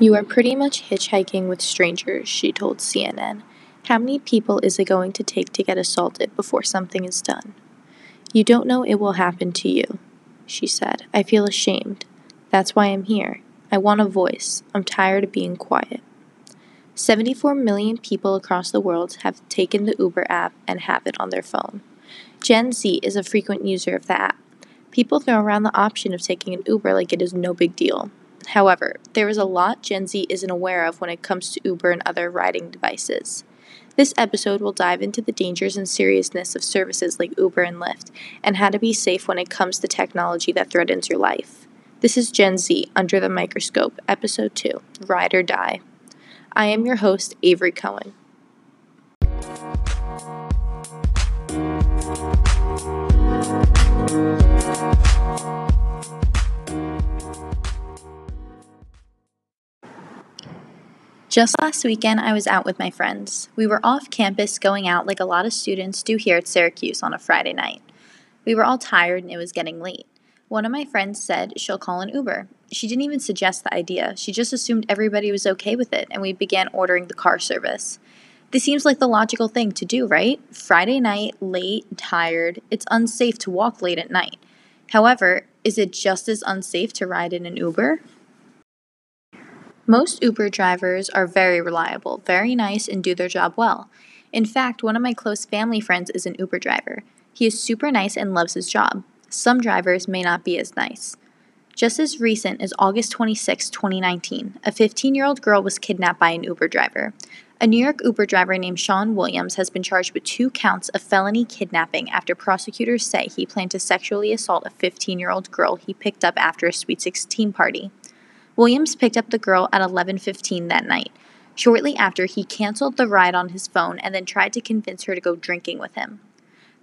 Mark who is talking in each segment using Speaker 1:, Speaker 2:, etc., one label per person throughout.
Speaker 1: You are pretty much hitchhiking with strangers, she told CNN. How many people is it going to take to get assaulted before something is done? You don't know it will happen to you, she said. I feel ashamed. That's why I'm here. I want a voice. I'm tired of being quiet. 74 million people across the world have taken the Uber app and have it on their phone. Gen Z is a frequent user of the app. People throw around the option of taking an Uber like it is no big deal. However, there is a lot Gen Z isn't aware of when it comes to Uber and other riding devices. This episode will dive into the dangers and seriousness of services like Uber and Lyft and how to be safe when it comes to technology that threatens your life. This is Gen Z Under the Microscope, Episode 2 Ride or Die. I am your host, Avery Cohen. Just last weekend, I was out with my friends. We were off campus going out like a lot of students do here at Syracuse on a Friday night. We were all tired and it was getting late. One of my friends said she'll call an Uber. She didn't even suggest the idea, she just assumed everybody was okay with it, and we began ordering the car service. This seems like the logical thing to do, right? Friday night, late, tired, it's unsafe to walk late at night. However, is it just as unsafe to ride in an Uber? Most Uber drivers are very reliable, very nice, and do their job well. In fact, one of my close family friends is an Uber driver. He is super nice and loves his job. Some drivers may not be as nice. Just as recent as August 26, 2019, a 15 year old girl was kidnapped by an Uber driver. A New York Uber driver named Sean Williams has been charged with two counts of felony kidnapping after prosecutors say he planned to sexually assault a 15 year old girl he picked up after a Sweet 16 party. Williams picked up the girl at 11:15 that night. Shortly after, he canceled the ride on his phone and then tried to convince her to go drinking with him.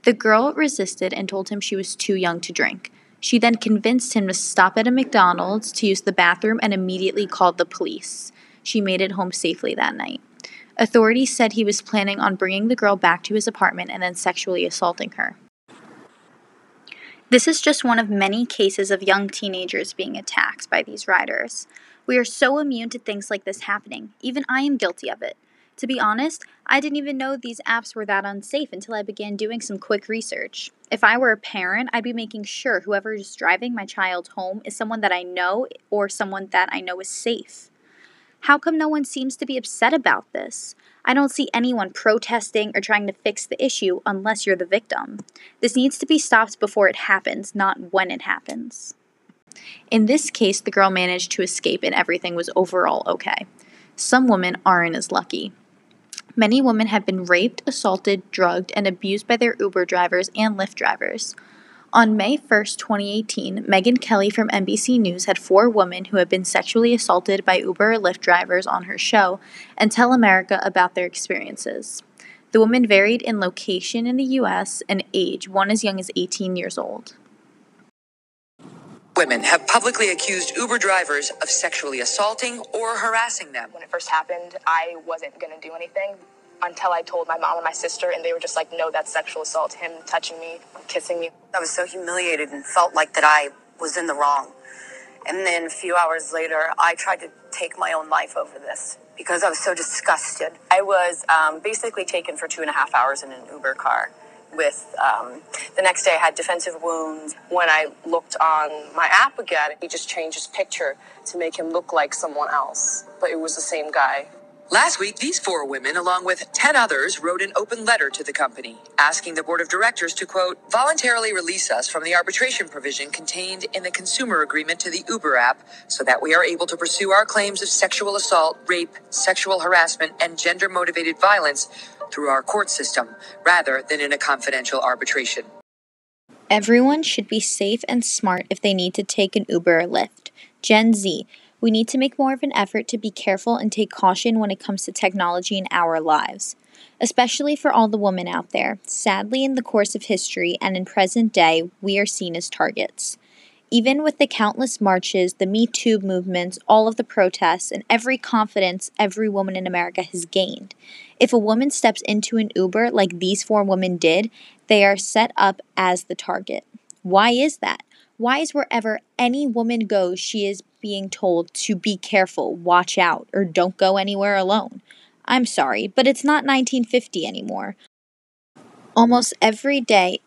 Speaker 1: The girl resisted and told him she was too young to drink. She then convinced him to stop at a McDonald's to use the bathroom and immediately called the police. She made it home safely that night. Authorities said he was planning on bringing the girl back to his apartment and then sexually assaulting her. This is just one of many cases of young teenagers being attacked by these riders. We are so immune to things like this happening. Even I am guilty of it. To be honest, I didn't even know these apps were that unsafe until I began doing some quick research. If I were a parent, I'd be making sure whoever is driving my child home is someone that I know or someone that I know is safe. How come no one seems to be upset about this? I don't see anyone protesting or trying to fix the issue unless you're the victim. This needs to be stopped before it happens, not when it happens. In this case, the girl managed to escape and everything was overall okay. Some women aren't as lucky. Many women have been raped, assaulted, drugged, and abused by their Uber drivers and Lyft drivers. On May 1, 2018, Megyn Kelly from NBC News had four women who had been sexually assaulted by Uber or Lyft drivers on her show and tell America about their experiences. The women varied in location in the U.S. and age, one as young as 18 years old.
Speaker 2: Women have publicly accused Uber drivers of sexually assaulting or harassing them.
Speaker 3: When it first happened, I wasn't going to do anything until I told my mom and my sister, and they were just like, no, that's sexual assault. Him touching me, kissing me.
Speaker 4: I was so humiliated and felt like that I was in the wrong. And then a few hours later, I tried to take my own life over this because I was so disgusted. I was um, basically taken for two and a half hours in an Uber car. With um, the next day, I had defensive wounds.
Speaker 3: When I looked on my app again, he just changed his picture to make him look like someone else, but it was the same guy.
Speaker 2: Last week, these four women, along with 10 others, wrote an open letter to the company, asking the board of directors to, quote, voluntarily release us from the arbitration provision contained in the consumer agreement to the Uber app so that we are able to pursue our claims of sexual assault, rape, sexual harassment, and gender motivated violence through our court system rather than in a confidential arbitration.
Speaker 1: Everyone should be safe and smart if they need to take an Uber or Lyft. Gen Z, we need to make more of an effort to be careful and take caution when it comes to technology in our lives, especially for all the women out there. Sadly, in the course of history and in present day, we are seen as targets. Even with the countless marches, the Me Too movements, all of the protests, and every confidence every woman in America has gained, if a woman steps into an Uber like these four women did, they are set up as the target. Why is that? Why is wherever any woman goes, she is being told to be careful, watch out, or don't go anywhere alone? I'm sorry, but it's not 1950 anymore. Almost every day,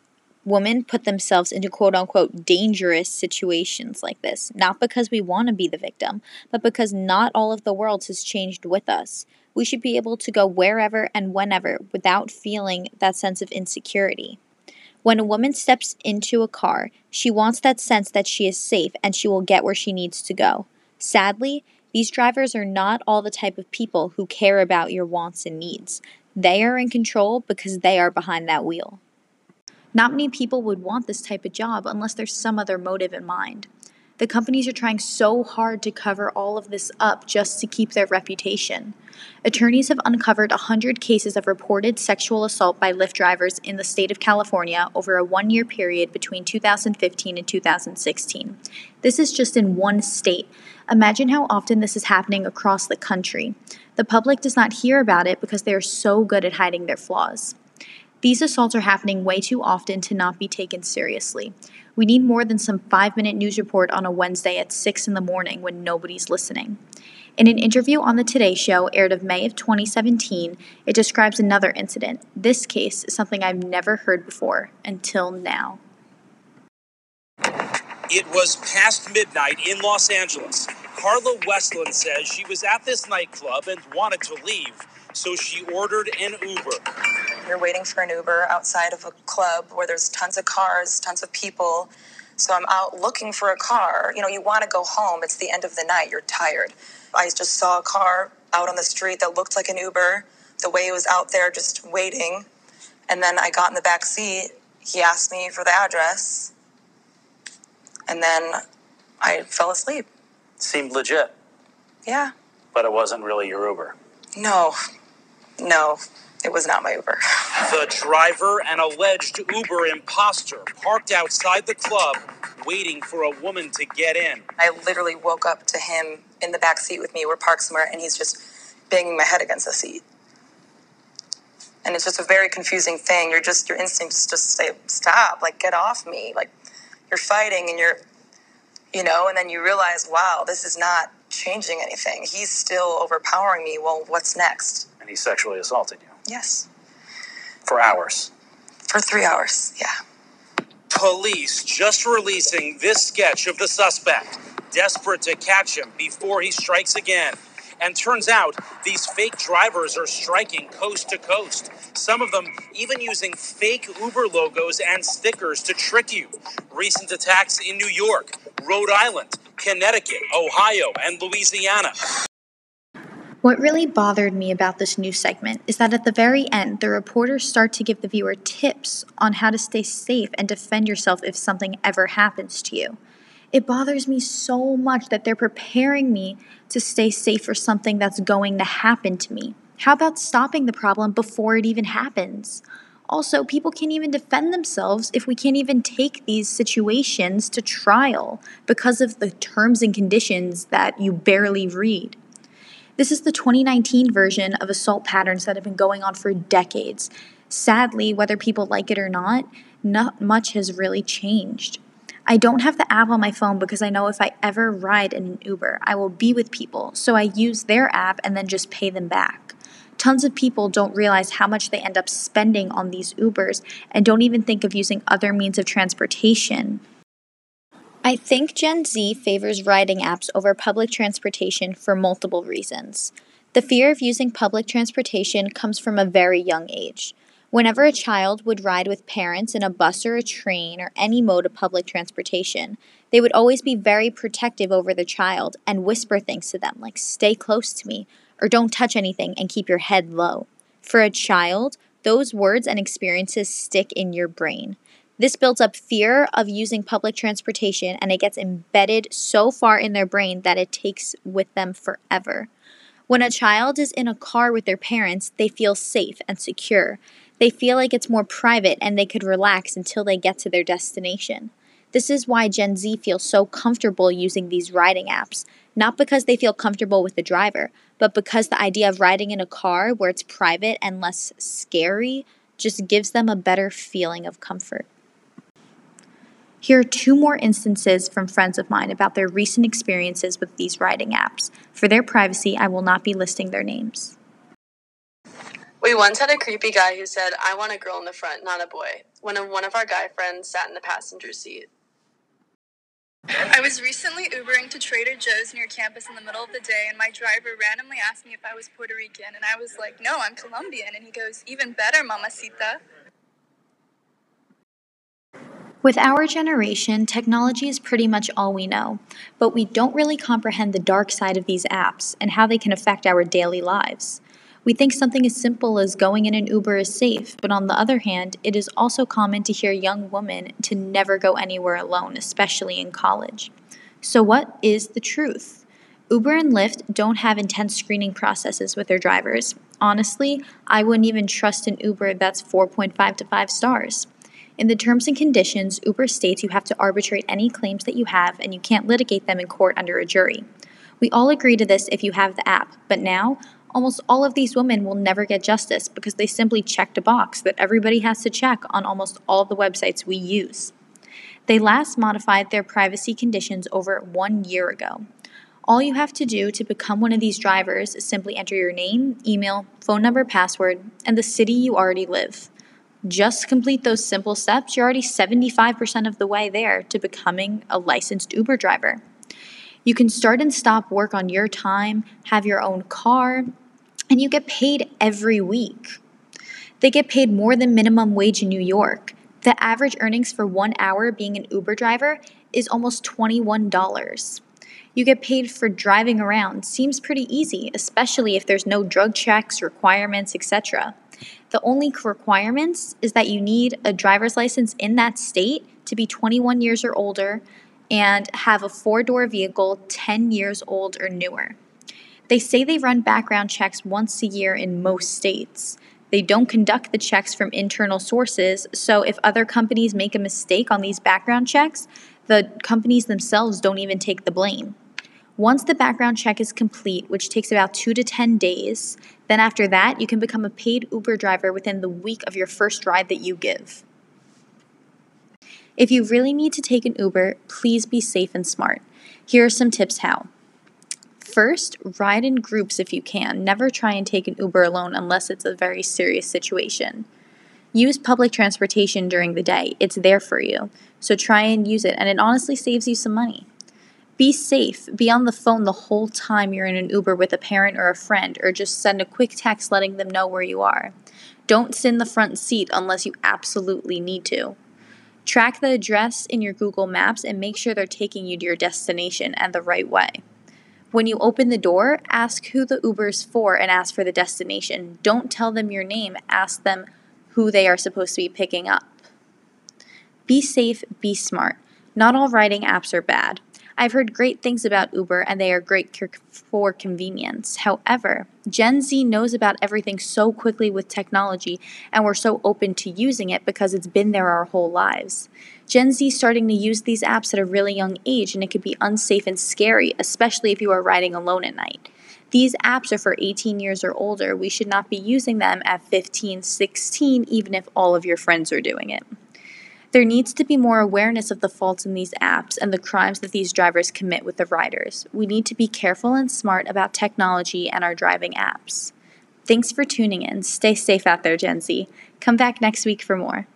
Speaker 1: women put themselves into quote unquote dangerous situations like this, not because we want to be the victim, but because not all of the world has changed with us. We should be able to go wherever and whenever without feeling that sense of insecurity. When a woman steps into a car, she wants that sense that she is safe and she will get where she needs to go. Sadly, these drivers are not all the type of people who care about your wants and needs. They are in control because they are behind that wheel. Not many people would want this type of job unless there's some other motive in mind. The companies are trying so hard to cover all of this up just to keep their reputation. Attorneys have uncovered 100 cases of reported sexual assault by Lyft drivers in the state of California over a one year period between 2015 and 2016. This is just in one state. Imagine how often this is happening across the country. The public does not hear about it because they are so good at hiding their flaws. These assaults are happening way too often to not be taken seriously. We need more than some five minute news report on a Wednesday at 6 in the morning when nobody's listening. In an interview on The Today Show, aired of May of 2017, it describes another incident. This case is something I've never heard before until now.
Speaker 5: It was past midnight in Los Angeles. Carla Westland says she was at this nightclub and wanted to leave, so she ordered an Uber.
Speaker 6: You're waiting for an Uber outside of a club where there's tons of cars, tons of people. So I'm out looking for a car. You know, you want to go home. It's the end of the night. You're tired. I just saw a car out on the street that looked like an Uber. The way it was out there just waiting. And then I got in the back seat. He asked me for the address. And then I fell asleep.
Speaker 5: Seemed legit,
Speaker 6: Yeah.
Speaker 5: but it wasn't really your Uber.
Speaker 6: No. No. It was not my Uber.
Speaker 5: The driver, an alleged Uber imposter, parked outside the club waiting for a woman to get in.
Speaker 6: I literally woke up to him in the back seat with me. We're parked somewhere, and he's just banging my head against the seat. And it's just a very confusing thing. You're just your instinct is just say, "Stop! Like, get off me!" Like, you're fighting, and you're, you know, and then you realize, wow, this is not changing anything. He's still overpowering me. Well, what's next?
Speaker 5: And he sexually assaulted you
Speaker 6: Yes,
Speaker 5: for hours.
Speaker 6: for three hours. Yeah.
Speaker 5: Police just releasing this sketch of the suspect, desperate to catch him before he strikes again. And turns out these fake drivers are striking coast to coast. Some of them even using fake Uber logos and stickers to trick you. Recent attacks in New York, Rhode Island, Connecticut, Ohio, and Louisiana.
Speaker 1: What really bothered me about this new segment is that at the very end, the reporters start to give the viewer tips on how to stay safe and defend yourself if something ever happens to you. It bothers me so much that they're preparing me to stay safe for something that's going to happen to me. How about stopping the problem before it even happens? Also, people can't even defend themselves if we can't even take these situations to trial because of the terms and conditions that you barely read. This is the 2019 version of assault patterns that have been going on for decades. Sadly, whether people like it or not, not much has really changed. I don't have the app on my phone because I know if I ever ride in an Uber, I will be with people, so I use their app and then just pay them back. Tons of people don't realize how much they end up spending on these Ubers and don't even think of using other means of transportation I think Gen Z favors riding apps over public transportation for multiple reasons. The fear of using public transportation comes from a very young age. Whenever a child would ride with parents in a bus or a train or any mode of public transportation, they would always be very protective over the child and whisper things to them like, stay close to me, or don't touch anything and keep your head low. For a child, those words and experiences stick in your brain. This builds up fear of using public transportation and it gets embedded so far in their brain that it takes with them forever. When a child is in a car with their parents, they feel safe and secure. They feel like it's more private and they could relax until they get to their destination. This is why Gen Z feels so comfortable using these riding apps, not because they feel comfortable with the driver, but because the idea of riding in a car where it's private and less scary just gives them a better feeling of comfort. Here are two more instances from friends of mine about their recent experiences with these riding apps. For their privacy, I will not be listing their names.
Speaker 7: We once had a creepy guy who said, I want a girl in the front, not a boy, when one of our guy friends sat in the passenger seat.
Speaker 8: I was recently Ubering to Trader Joe's near campus in the middle of the day, and my driver randomly asked me if I was Puerto Rican, and I was like, no, I'm Colombian. And he goes, even better, mamacita.
Speaker 1: With our generation, technology is pretty much all we know, but we don't really comprehend the dark side of these apps and how they can affect our daily lives. We think something as simple as going in an Uber is safe, but on the other hand, it is also common to hear young women to never go anywhere alone, especially in college. So, what is the truth? Uber and Lyft don't have intense screening processes with their drivers. Honestly, I wouldn't even trust an Uber that's 4.5 to 5 stars. In the terms and conditions, Uber states you have to arbitrate any claims that you have and you can't litigate them in court under a jury. We all agree to this if you have the app, but now almost all of these women will never get justice because they simply checked a box that everybody has to check on almost all the websites we use. They last modified their privacy conditions over one year ago. All you have to do to become one of these drivers is simply enter your name, email, phone number, password, and the city you already live. Just complete those simple steps, you're already 75% of the way there to becoming a licensed Uber driver. You can start and stop work on your time, have your own car, and you get paid every week. They get paid more than minimum wage in New York. The average earnings for one hour being an Uber driver is almost $21. You get paid for driving around. Seems pretty easy, especially if there's no drug checks, requirements, etc. The only requirements is that you need a driver's license in that state to be 21 years or older and have a four door vehicle 10 years old or newer. They say they run background checks once a year in most states. They don't conduct the checks from internal sources, so if other companies make a mistake on these background checks, the companies themselves don't even take the blame. Once the background check is complete, which takes about two to 10 days, then after that, you can become a paid Uber driver within the week of your first ride that you give. If you really need to take an Uber, please be safe and smart. Here are some tips how. First, ride in groups if you can. Never try and take an Uber alone unless it's a very serious situation. Use public transportation during the day, it's there for you. So try and use it, and it honestly saves you some money. Be safe. Be on the phone the whole time you're in an Uber with a parent or a friend, or just send a quick text letting them know where you are. Don't sit in the front seat unless you absolutely need to. Track the address in your Google Maps and make sure they're taking you to your destination and the right way. When you open the door, ask who the Uber is for and ask for the destination. Don't tell them your name, ask them who they are supposed to be picking up. Be safe, be smart. Not all riding apps are bad. I've heard great things about Uber and they are great for convenience. However, Gen Z knows about everything so quickly with technology and we're so open to using it because it's been there our whole lives. Gen Z starting to use these apps at a really young age and it could be unsafe and scary, especially if you are riding alone at night. These apps are for 18 years or older. We should not be using them at 15, 16, even if all of your friends are doing it. There needs to be more awareness of the faults in these apps and the crimes that these drivers commit with the riders. We need to be careful and smart about technology and our driving apps. Thanks for tuning in. Stay safe out there, Gen Z. Come back next week for more.